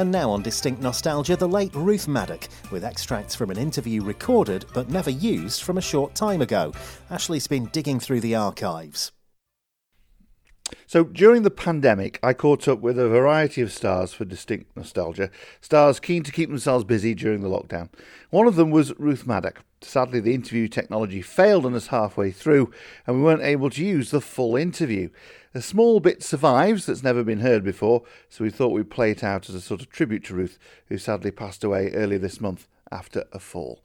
And now on Distinct Nostalgia, the late Ruth Madoc, with extracts from an interview recorded but never used from a short time ago. Ashley's been digging through the archives. So during the pandemic, I caught up with a variety of stars for distinct nostalgia, stars keen to keep themselves busy during the lockdown. One of them was Ruth Madoc. Sadly, the interview technology failed on us halfway through, and we weren't able to use the full interview. A small bit survives that's never been heard before, so we thought we'd play it out as a sort of tribute to Ruth, who sadly passed away earlier this month after a fall.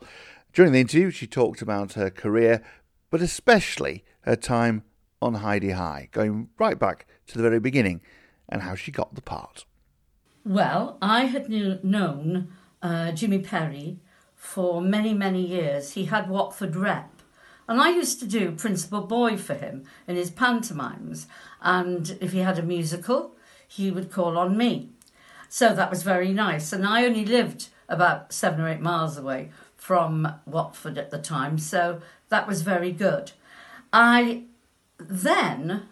During the interview, she talked about her career, but especially her time on Hi-de-Hi, going right back to the very beginning and how she got the part. Well, I had known uh, Jimmy Perry for many, many years. He had Watford Rep. And I used to do Principal Boy for him in his pantomimes. And if he had a musical, he would call on me. So that was very nice. And I only lived about seven or eight miles away from Watford at the time. So that was very good. I then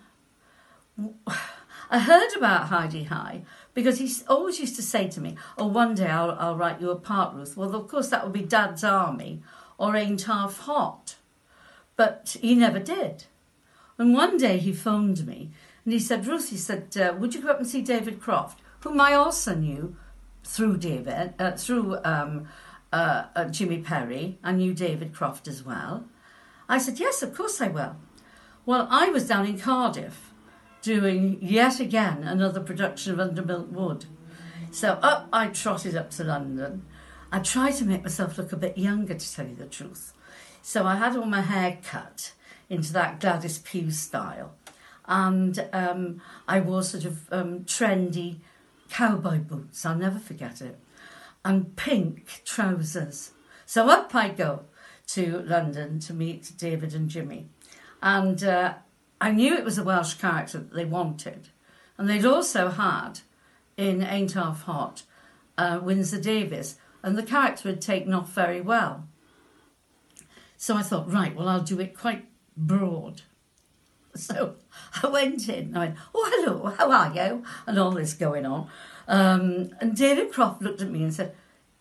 I heard about Hi-de-Hi because he always used to say to me, "Oh, one day I'll, I'll write you a part, Ruth." Well, of course, that would be Dad's Army or Ain't Half Hot, but he never did. And one day he phoned me and he said, "Ruth," he said, uh, "Would you go up and see David Croft, whom I also knew through David, uh, through um, uh, uh Jimmy Perry. I knew David Croft as well." I said, "Yes, of course I will." Well, I was down in Cardiff doing yet again another production of Under Milk Wood. So up I trotted up to London. I tried to make myself look a bit younger, to tell you the truth. So I had all my hair cut into that Gladys Pugh style. And um, I wore sort of um, trendy cowboy boots, I'll never forget it, and pink trousers. So up I go to London to meet David and Jimmy. And uh, I knew it was a Welsh character that they wanted. And they'd also had in Ain't Half Hot uh, Windsor Davies, and the character had taken off very well. So I thought, right, well, I'll do it quite broad. So I went in, and I went, oh, hello, how are you? And all this going on. Um, and David Croft looked at me and said,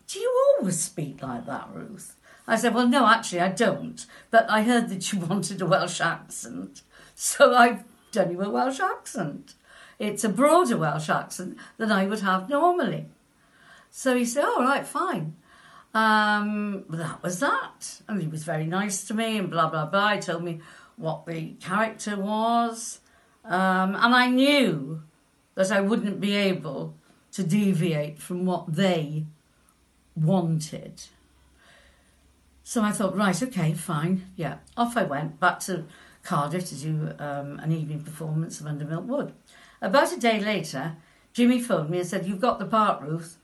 do you always speak like that, Ruth? I said, Well, no, actually, I don't. But I heard that you wanted a Welsh accent. So I've done you a Welsh accent. It's a broader Welsh accent than I would have normally. So he said, All right, fine. Um, that was that. And he was very nice to me and blah, blah, blah. He told me what the character was. Um, and I knew that I wouldn't be able to deviate from what they wanted. So I thought, right, okay, fine, yeah. Off I went back to Cardiff to do um, an evening performance of Under Milk Wood. About a day later, Jimmy phoned me and said, You've got the part, Ruth.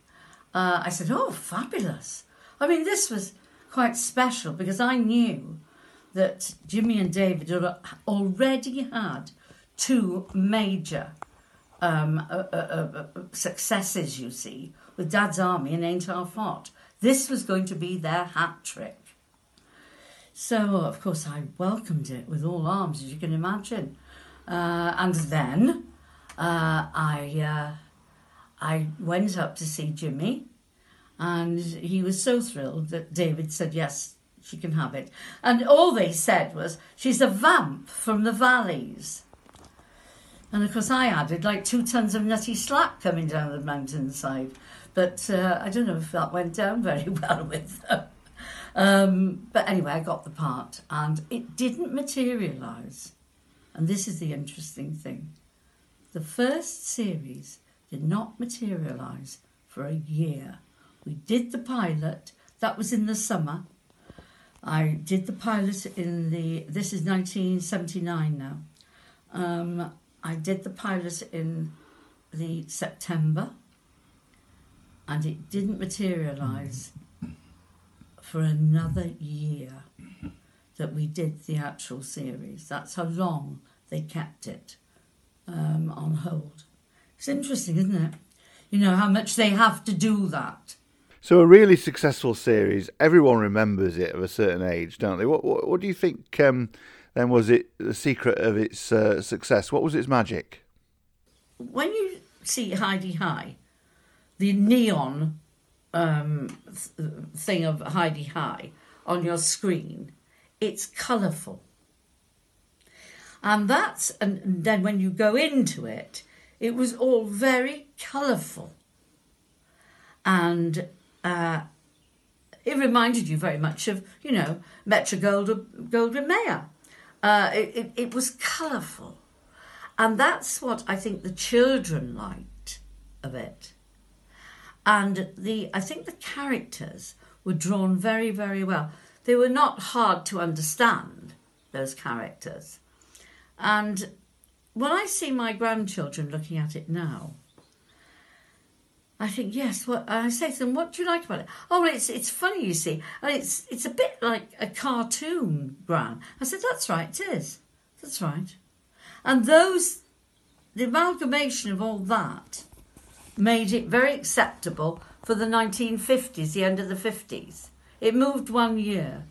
Uh, I said, Oh, fabulous. I mean, this was quite special because I knew that Jimmy and David already had two major um, uh, uh, uh, uh, successes, you see, with Dad's Army and Ain't Half Hot. This was going to be their hat trick. So, of course, I welcomed it with all arms, as you can imagine. Uh, and then uh, I, uh, I went up to see Jimmy, and he was so thrilled that David said, Yes, she can have it. And all they said was, She's a vamp from the valleys. And of course, I added like two tons of nutty slack coming down the mountainside. But uh, I don't know if that went down very well with them. Um, but anyway, I got the part and it didn't materialise. And this is the interesting thing. The first series did not materialise for a year. We did the pilot, that was in the summer. I did the pilot in the, this is 1979 now. Um, I did the pilot in the September and it didn't materialise for another year that we did the actual series. That's how long they kept it um, on hold. It's interesting, isn't it? You know, how much they have to do that. So, a really successful series, everyone remembers it of a certain age, don't they? What, what, what do you think um, then was it the secret of its uh, success? What was its magic? When you see Hi-de-Hi, the neon um, thing of Hi-de-Hi on your screen, it's colourful. And that's, and then when you go into it, it was all very colourful. And uh, it reminded you very much of, you know, Metro Goldwyn Mayer. Uh, it, it, it was colourful. And that's what I think the children liked of it. And the I think the characters were drawn very, very well. They were not hard to understand, those characters. And when I see my grandchildren looking at it now, I think yes. What I say to them, what do you like about it? Oh, it's it's funny, you see, and it's it's a bit like a cartoon, Gran. I said that's right, it is. That's right. And those, the amalgamation of all that, made it very acceptable for the 1950s, the end of the 50s. It moved one year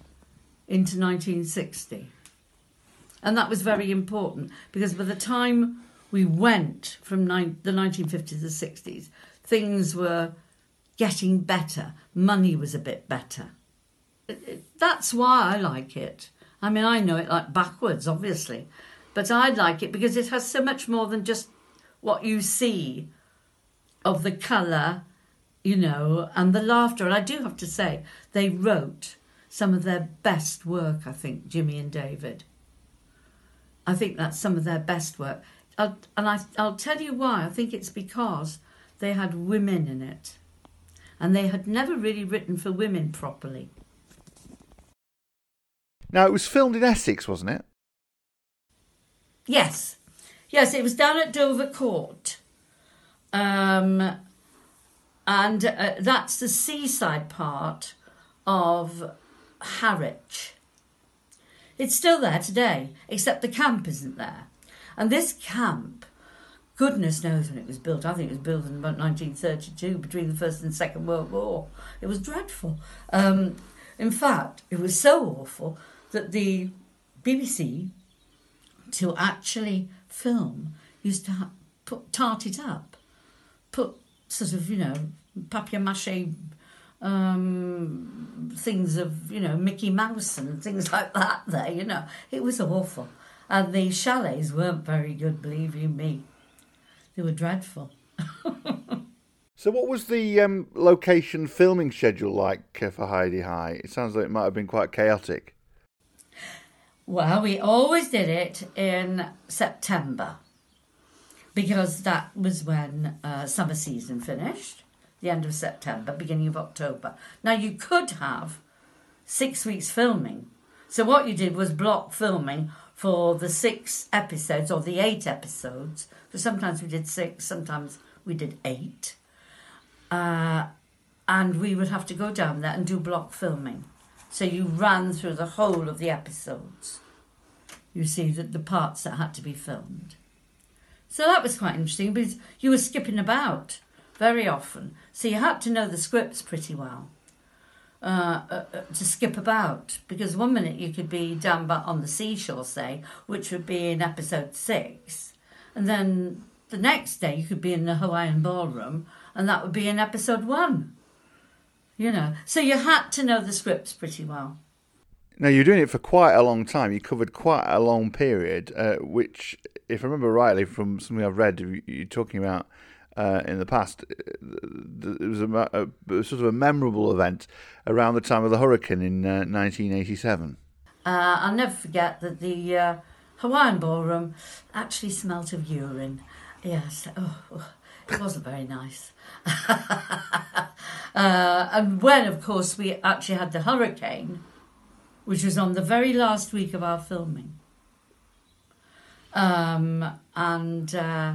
into 1960. And that was very important because by the time we went from the 1950s to the 60s, things were getting better. Money was a bit better. It- it- That's why I like it. I mean, I know it like backwards, obviously, but I like it because it has so much more than just what you see of the colour, you know, and the laughter. And I do have to say, they wrote some of their best work, I think, Jimmy and David. I think that's some of their best work. I'll, and I, I'll tell you why. I think it's because they had women in it. And they had never really written for women properly. Now, it was filmed in Essex, wasn't it? Yes. Yes, it was down at Dovercourt. Um, and uh, that's the seaside part of Harwich. It's still there today, except the camp isn't there. And this camp, goodness knows when it was built. I think it was built in about 1932, between the First and Second World War. It was dreadful. Um, in fact, it was so awful that the BBC, to actually film, used to ha- put tart it up, put sort of, you know, papier mâché um, things of, you know, Mickey Mouse and things like that there, you know. It was awful. And the chalets weren't very good, believe you me. They were dreadful. So, what was the um, location filming schedule like uh, for Hi-de-Hi? It sounds like it might have been quite chaotic. Well, we always did it in September because that was when uh, summer season finished, the end of September, beginning of October. Now, you could have six weeks filming. So, what you did was block filming for the six episodes or the eight episodes, because sometimes we did six, sometimes we did eight. Uh, and we would have to go down there and do block filming. So you ran through the whole of the episodes. You see that the parts that had to be filmed. So that was quite interesting because you were skipping about very often. So you had to know the scripts pretty well uh, uh, uh, to skip about. Because one minute you could be down on the seashore, say, which would be in episode six. And then the next day you could be in the Hawaiian ballroom and that would be in episode one. You know, so you had to know the scripts pretty well. Now, you're doing it for quite a long time. You covered quite a long period, uh, which, if I remember rightly from something I've read, you- you're talking about uh, in the past, uh, it was a, a sort of a memorable event around the time of the hurricane in uh, 1987. Uh, I'll never forget that the uh, Hawaiian ballroom actually smelt of urine. Yes, oh, oh, it wasn't very nice. uh, and when, of course, we actually had the hurricane, which was on the very last week of our filming. Um, and uh,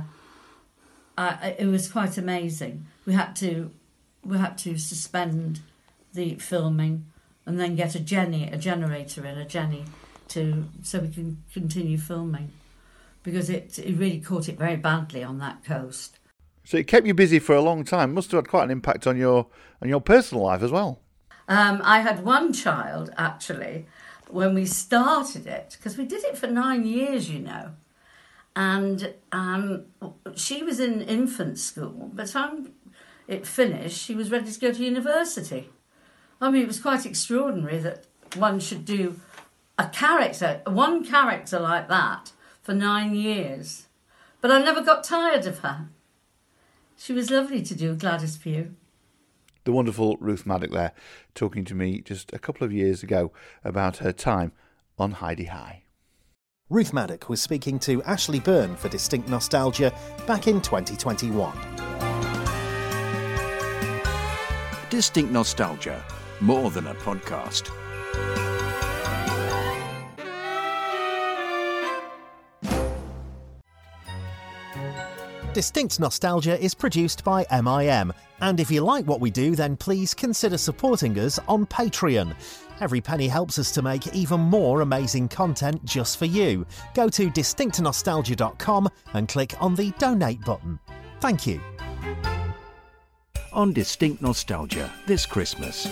I, it was quite amazing. We had to we had to suspend the filming and then get a Jenny, a generator in, a Jenny, to so we can continue filming because it it really caught it very badly on that coast. So it kept you busy for a long time. Must have had quite an impact on your on your personal life as well. Um, I had one child actually when we started it because we did it for nine years, you know, and um, she was in infant school, but I'm, it finished, she was ready to go to university. I mean, it was quite extraordinary that one should do a character, one character like that, for nine years. But I never got tired of her. She was lovely to do, Gladys Pugh. The wonderful Ruth Madoc there, talking to me just a couple of years ago about her time on Hi-de-Hi. Ruth Madoc was speaking to Ashley Byrne for Distinct Nostalgia back in 2021. Distinct Nostalgia, more than a podcast. Distinct Nostalgia is produced by MIM, and if you like what we do, then please consider supporting us on Patreon. Every penny helps us to make even more amazing content just for you. Go to distinctnostalgia.com and click on the donate button. Thank you. On Distinct Nostalgia this Christmas.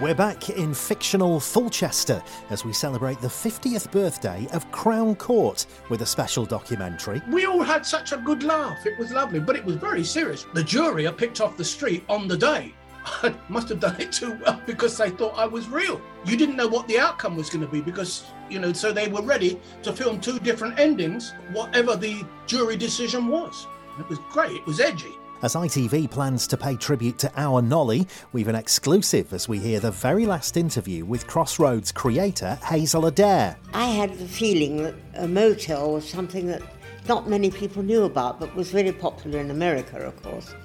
We're back in fictional Fulchester as we celebrate the 50th birthday of Crown Court with a special documentary. We all had such a good laugh. It was lovely, but it was very serious. The jury are picked off the street on the day. I must have done it too well because they thought I was real. You didn't know what the outcome was going to be because, you know, so they were ready to film two different endings, whatever the jury decision was. It was great. It was edgy. As ITV plans to pay tribute to our Nolly, we've an exclusive as we hear the very last interview with Crossroads creator Hazel Adair. I had the feeling that a motel was something that not many people knew about, but was very popular in America, of course.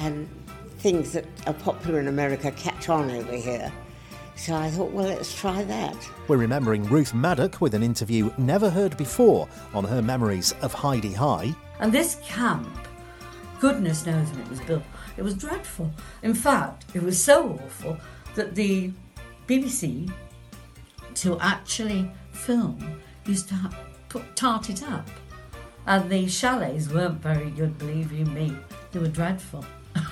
And things that are popular in America catch on over here. So I thought, well, let's try that. We're remembering Ruth Madoc with an interview never heard before on her memories of Hi-de-Hi. And this camp Goodness knows when it was built. It was dreadful. In fact, it was so awful that the BBC, to actually film, used to put, tart it up. And the chalets weren't very good, believe you me. They were dreadful.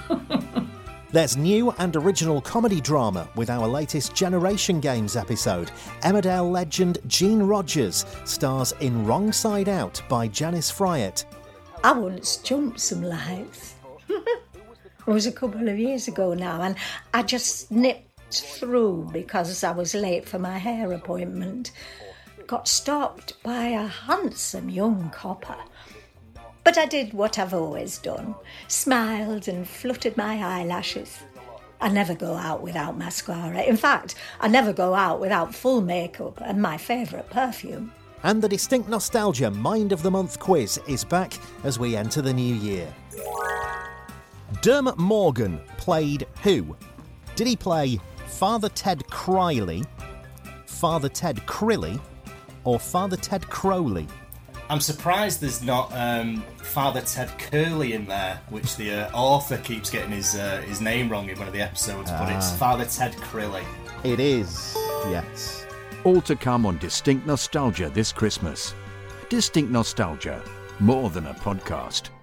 There's new and original comedy drama with our latest Generation Games episode. Emmerdale legend Jean Rogers stars in Wrong Side Out by Janice Fryatt. I once jumped some lights. it was a couple of years ago now, and I just nipped through because I was late for my hair appointment. Got stopped by a handsome young copper. But I did what I've always done smiled and fluttered my eyelashes. I never go out without mascara. In fact, I never go out without full makeup and my favourite perfume. And the Distinct Nostalgia Mind of the Month quiz is back as we enter the new year. Dermot Morgan played who? Did he play Father Ted Criley, Father Ted Crilly, or Father Ted Crowley? I'm surprised there's not um, Father Ted Curley in there, which the uh, author keeps getting his uh, his name wrong in one of the episodes, but it's Ah. Father Ted Crilly. It is, yes. All to come on Distinct Nostalgia this Christmas. Distinct Nostalgia, more than a podcast.